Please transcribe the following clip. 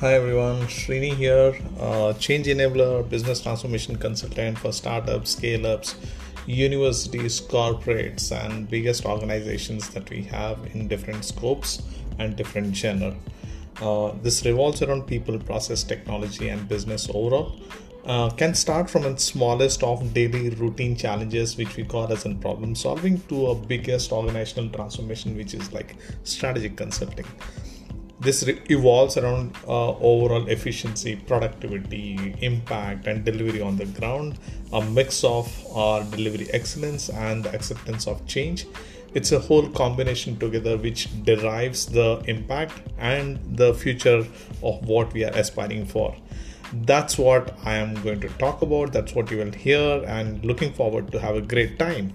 Hi everyone, Srini here, uh, change enabler, business transformation consultant for startups, scale ups, universities, corporates, and biggest organizations that we have in different scopes and different genre. Uh, this revolves around people, process, technology, and business overall. Uh, can start from the smallest of daily routine challenges, which we call as in problem solving, to a biggest organizational transformation, which is like strategic consulting this re- evolves around uh, overall efficiency productivity impact and delivery on the ground. A mix of our delivery excellence and the acceptance of change. It's a whole combination together which derives the impact and the future of what we are aspiring for. That's what i am going to talk about. That's what you will hear and looking forward to have a great time